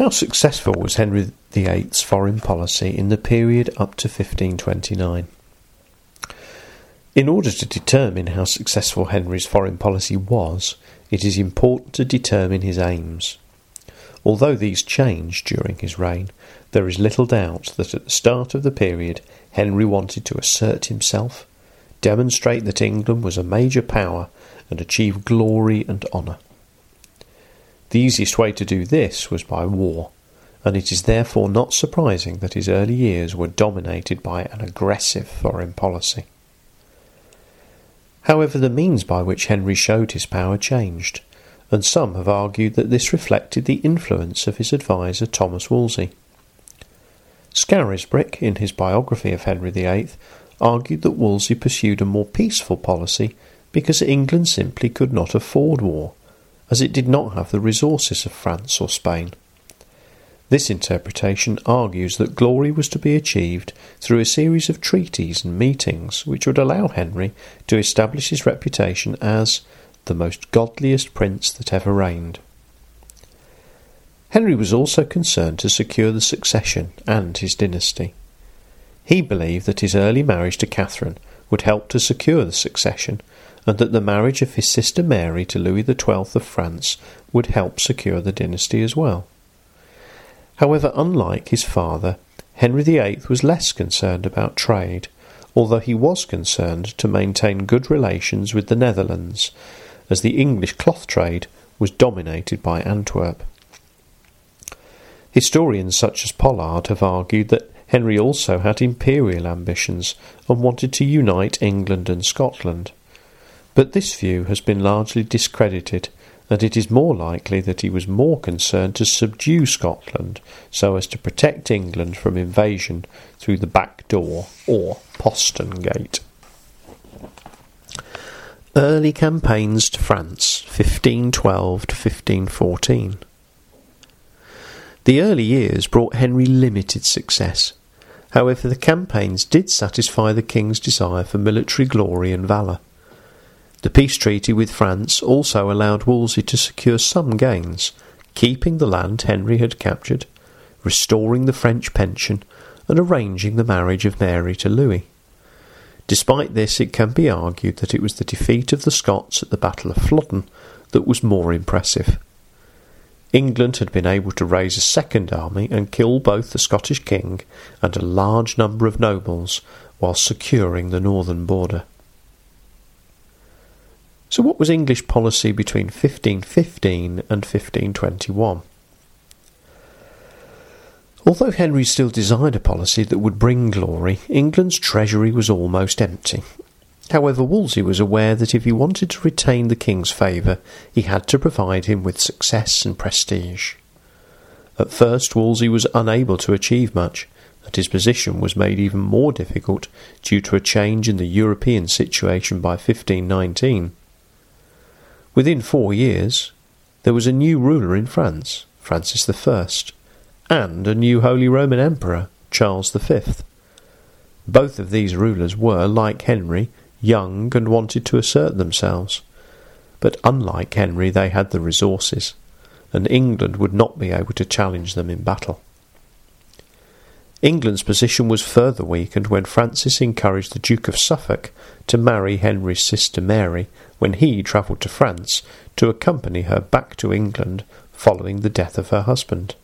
How successful was Henry VIII's foreign policy in the period up to 1529? In order to determine how successful Henry's foreign policy was, it is important to determine his aims. Although these changed during his reign, there is little doubt that at the start of the period Henry wanted to assert himself, demonstrate that England was a major power, and achieve glory and honour. The easiest way to do this was by war, and it is therefore not surprising that his early years were dominated by an aggressive foreign policy. However, the means by which Henry showed his power changed, and some have argued that this reflected the influence of his adviser Thomas Wolsey. Scarisbrick, in his biography of Henry VIII, argued that Wolsey pursued a more peaceful policy because England simply could not afford war, as it did not have the resources of France or Spain. This interpretation argues that glory was to be achieved through a series of treaties and meetings which would allow Henry to establish his reputation as the most godliest prince that ever reigned. Henry was also concerned to secure the succession and his dynasty. He believed that his early marriage to Catherine would help to secure the succession, and that the marriage of his sister Mary to Louis XII of France would help secure the dynasty as well. However, unlike his father, Henry VIII was less concerned about trade, although he was concerned to maintain good relations with the Netherlands, as the English cloth trade was dominated by Antwerp. Historians such as Pollard have argued that Henry also had imperial ambitions and wanted to unite England and Scotland. But this view has been largely discredited that it is more likely that he was more concerned to subdue Scotland so as to protect England from invasion through the back door or postern gate. Early campaigns to France, 1512 to 1514. The early years brought Henry limited success. However, the campaigns did satisfy the king's desire for military glory and valour. The peace treaty with France also allowed Wolsey to secure some gains, keeping the land Henry had captured, restoring the French pension, and arranging the marriage of Mary to Louis. Despite this, it can be argued that it was the defeat of the Scots at the Battle of Flodden that was more impressive. England had been able to raise a second army and kill both the Scottish king and a large number of nobles while securing the northern border. So, what was English policy between 1515 and 1521? Although Henry still desired a policy that would bring glory, England's treasury was almost empty. However, Wolsey was aware that if he wanted to retain the king's favour, he had to provide him with success and prestige. At first, Wolsey was unable to achieve much, and his position was made even more difficult due to a change in the European situation by 1519. Within four years, there was a new ruler in France, Francis I, and a new Holy Roman Emperor, Charles V. Both of these rulers were, like Henry, young and wanted to assert themselves. But unlike Henry, they had the resources, and England would not be able to challenge them in battle. England's position was further weakened when Francis encouraged the Duke of Suffolk to marry Henry's sister Mary when he travelled to France to accompany her back to England following the death of her husband.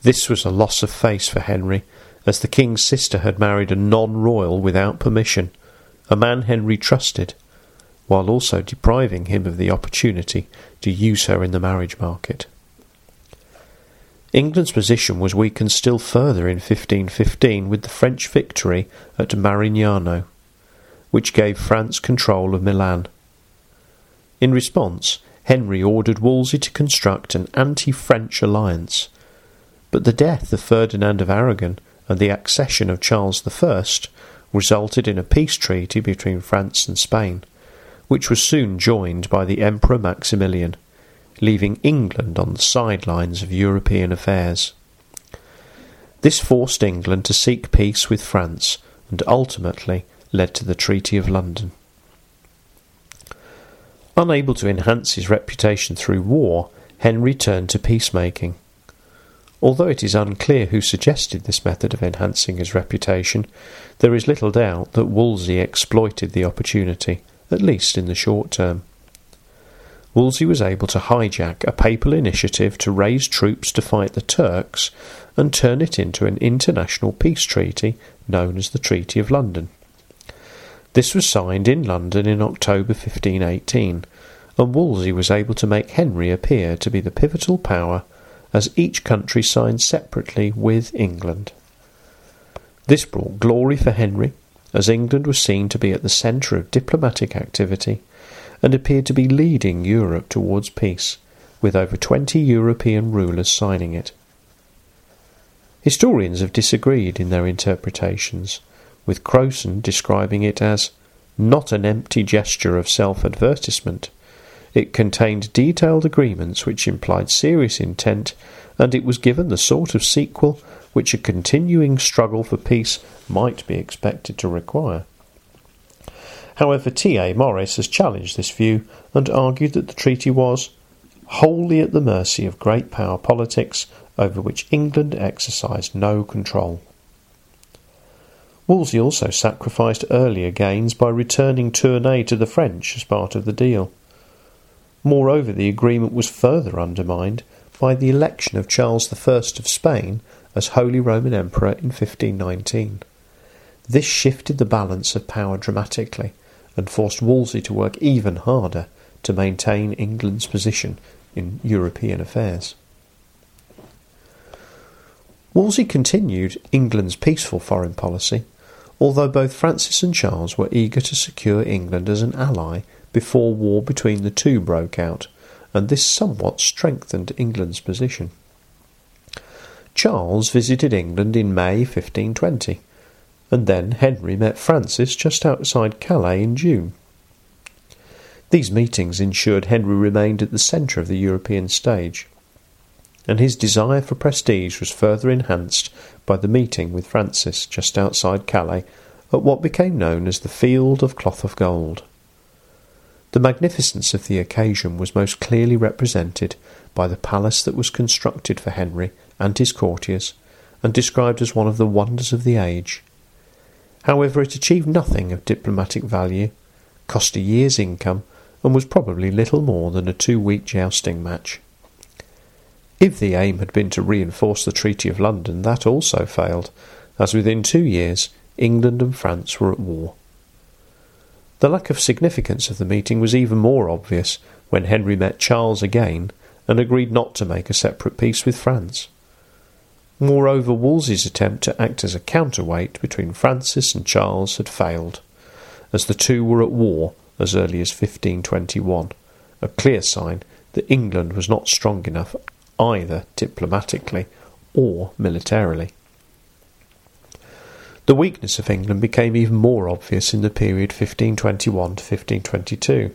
This was a loss of face for Henry, as the king's sister had married a non-royal without permission, a man Henry trusted, while also depriving him of the opportunity to use her in the marriage market. England's position was weakened still further in 1515 with the French victory at Marignano which gave France control of Milan. In response, Henry ordered Wolsey to construct an anti-French alliance, but the death of Ferdinand of Aragon and the accession of Charles I resulted in a peace treaty between France and Spain, which was soon joined by the Emperor Maximilian, leaving England on the sidelines of European affairs. This forced England to seek peace with France and ultimately led to the Treaty of London. Unable to enhance his reputation through war, Henry turned to peacemaking. Although it is unclear who suggested this method of enhancing his reputation, there is little doubt that Wolsey exploited the opportunity, at least in the short term. Wolsey was able to hijack a papal initiative to raise troops to fight the Turks and turn it into an international peace treaty known as the Treaty of London. This was signed in London in October 1518, and Wolsey was able to make Henry appear to be the pivotal power as each country signed separately with England. This brought glory for Henry, as England was seen to be at the centre of diplomatic activity and appeared to be leading Europe towards peace, with over 20 European rulers signing it. Historians have disagreed in their interpretations, with Crowson describing it as not an empty gesture of self advertisement. It contained detailed agreements which implied serious intent, and it was given the sort of sequel which a continuing struggle for peace might be expected to require. However, T.A. Morris has challenged this view and argued that the treaty was wholly at the mercy of great power politics over which England exercised no control. Wolsey also sacrificed earlier gains by returning Tournai to the French as part of the deal. Moreover, the agreement was further undermined by the election of Charles I of Spain as Holy Roman Emperor in 1519. This shifted the balance of power dramatically and forced Wolsey to work even harder to maintain England's position in European affairs. Wolsey continued England's peaceful foreign policy, although both Francis and Charles were eager to secure England as an ally before war between the two broke out, and this somewhat strengthened England's position. Charles visited England in May 1520, and then Henry met Francis just outside Calais in June. These meetings ensured Henry remained at the centre of the European stage, and his desire for prestige was further enhanced by the meeting with Francis just outside Calais at what became known as the Field of Cloth of Gold. The magnificence of the occasion was most clearly represented by the palace that was constructed for Henry and his courtiers, and described as one of the wonders of the age. However, it achieved nothing of diplomatic value, cost a year's income, and was probably little more than a two week jousting match. If the aim had been to reinforce the Treaty of London, that also failed, as within two years England and France were at war. The lack of significance of the meeting was even more obvious when Henry met Charles again and agreed not to make a separate peace with France. Moreover, Wolsey's attempt to act as a counterweight between Francis and Charles had failed, as the two were at war as early as 1521, a clear sign that England was not strong enough either diplomatically or militarily. The weakness of England became even more obvious in the period 1521 to 1522.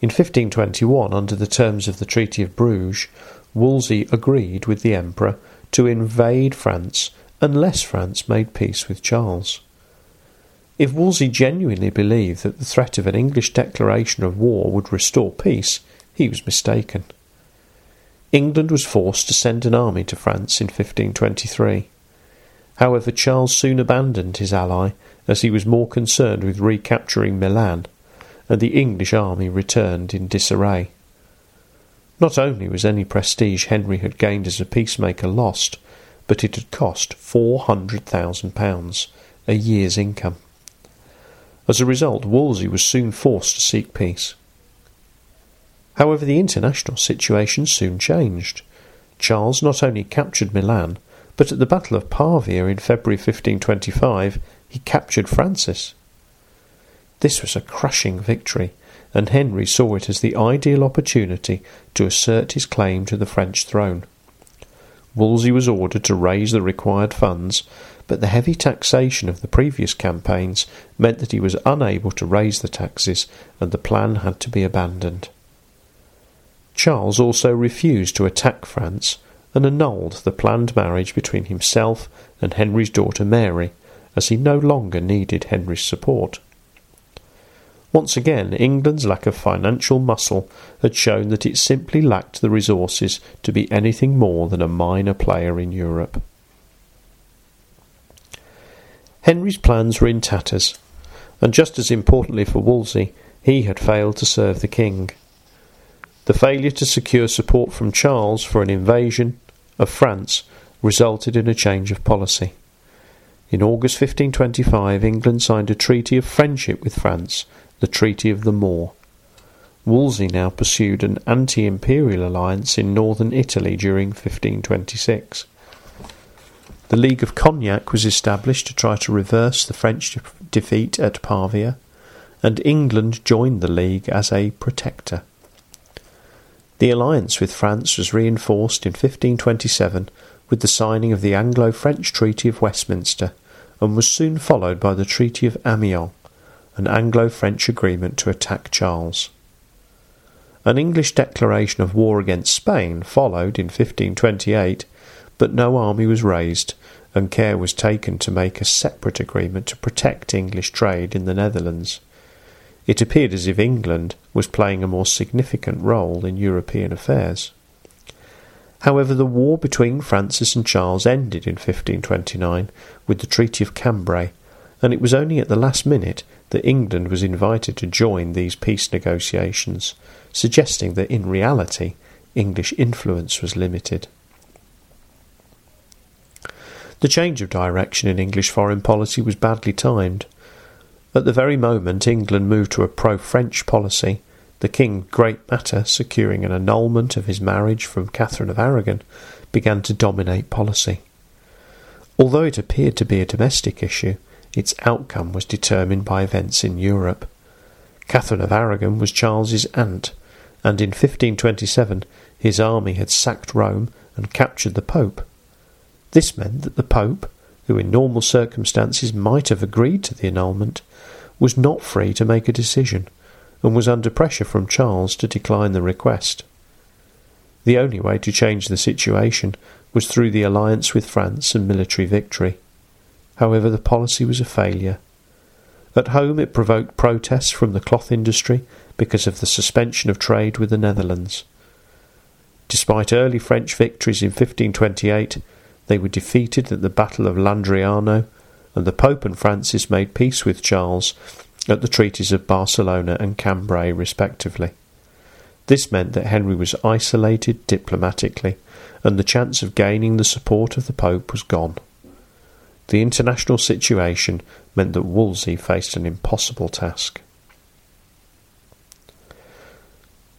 In 1521, under the terms of the Treaty of Bruges, Wolsey agreed with the Emperor to invade France unless France made peace with Charles. If Wolsey genuinely believed that the threat of an English declaration of war would restore peace, he was mistaken. England was forced to send an army to France in 1523. However, Charles soon abandoned his ally as he was more concerned with recapturing Milan, and the English army returned in disarray. Not only was any prestige Henry had gained as a peacemaker lost, but it had cost £400,000, a year's income. As a result, Wolsey was soon forced to seek peace. However, the international situation soon changed. Charles not only captured Milan, but at the Battle of Pavia in February 1525, he captured Francis. This was a crushing victory, and Henry saw it as the ideal opportunity to assert his claim to the French throne. Wolsey was ordered to raise the required funds, but the heavy taxation of the previous campaigns meant that he was unable to raise the taxes, and the plan had to be abandoned. Charles also refused to attack France and annulled the planned marriage between himself and Henry's daughter Mary, as he no longer needed Henry's support. Once again, England's lack of financial muscle had shown that it simply lacked the resources to be anything more than a minor player in Europe. Henry's plans were in tatters, and just as importantly for Wolsey, he had failed to serve the king. The failure to secure support from Charles for an invasion of France resulted in a change of policy. In August 1525, England signed a treaty of friendship with France, the Treaty of the Moor. Wolsey now pursued an anti imperial alliance in northern Italy during 1526. The League of Cognac was established to try to reverse the French de- defeat at Pavia, and England joined the League as a protector. The alliance with France was reinforced in 1527 with the signing of the Anglo French Treaty of Westminster, and was soon followed by the Treaty of Amiens, an Anglo French agreement to attack Charles. An English declaration of war against Spain followed in 1528 but no army was raised, and care was taken to make a separate agreement to protect English trade in the Netherlands. It appeared as if England was playing a more significant role in European affairs. However, the war between Francis and Charles ended in 1529 with the Treaty of Cambrai, and it was only at the last minute that England was invited to join these peace negotiations, suggesting that in reality English influence was limited. The change of direction in English foreign policy was badly timed. At the very moment England moved to a pro French policy, the King, great matter, securing an annulment of his marriage from Catherine of Aragon, began to dominate policy. Although it appeared to be a domestic issue, its outcome was determined by events in Europe. Catherine of Aragon was Charles's aunt, and in 1527 his army had sacked Rome and captured the Pope. This meant that the Pope, who in normal circumstances might have agreed to the annulment, was not free to make a decision, and was under pressure from Charles to decline the request. The only way to change the situation was through the alliance with France and military victory. However, the policy was a failure. At home, it provoked protests from the cloth industry because of the suspension of trade with the Netherlands. Despite early French victories in 1528, they were defeated at the Battle of Landriano, and the Pope and Francis made peace with Charles at the treaties of Barcelona and Cambrai, respectively. This meant that Henry was isolated diplomatically, and the chance of gaining the support of the Pope was gone. The international situation meant that Wolsey faced an impossible task.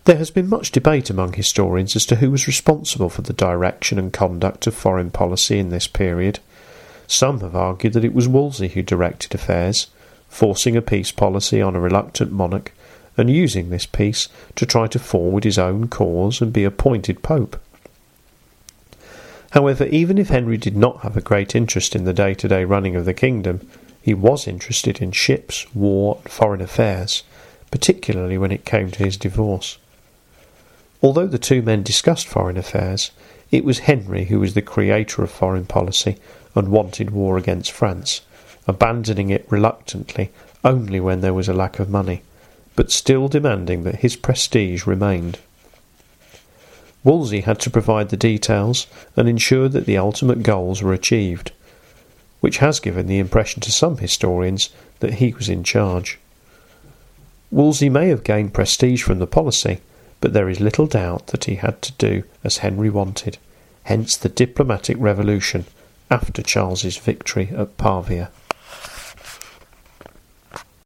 There has been much debate among historians as to who was responsible for the direction and conduct of foreign policy in this period. Some have argued that it was Wolsey who directed affairs, forcing a peace policy on a reluctant monarch, and using this peace to try to forward his own cause and be appointed Pope. However, even if Henry did not have a great interest in the day to day running of the kingdom, he was interested in ships, war, and foreign affairs, particularly when it came to his divorce. Although the two men discussed foreign affairs, it was Henry who was the creator of foreign policy and wanted war against France, abandoning it reluctantly only when there was a lack of money, but still demanding that his prestige remained. Wolsey had to provide the details and ensure that the ultimate goals were achieved, which has given the impression to some historians that he was in charge. Wolsey may have gained prestige from the policy, but there is little doubt that he had to do as Henry wanted, hence the diplomatic revolution after Charles's victory at Pavia.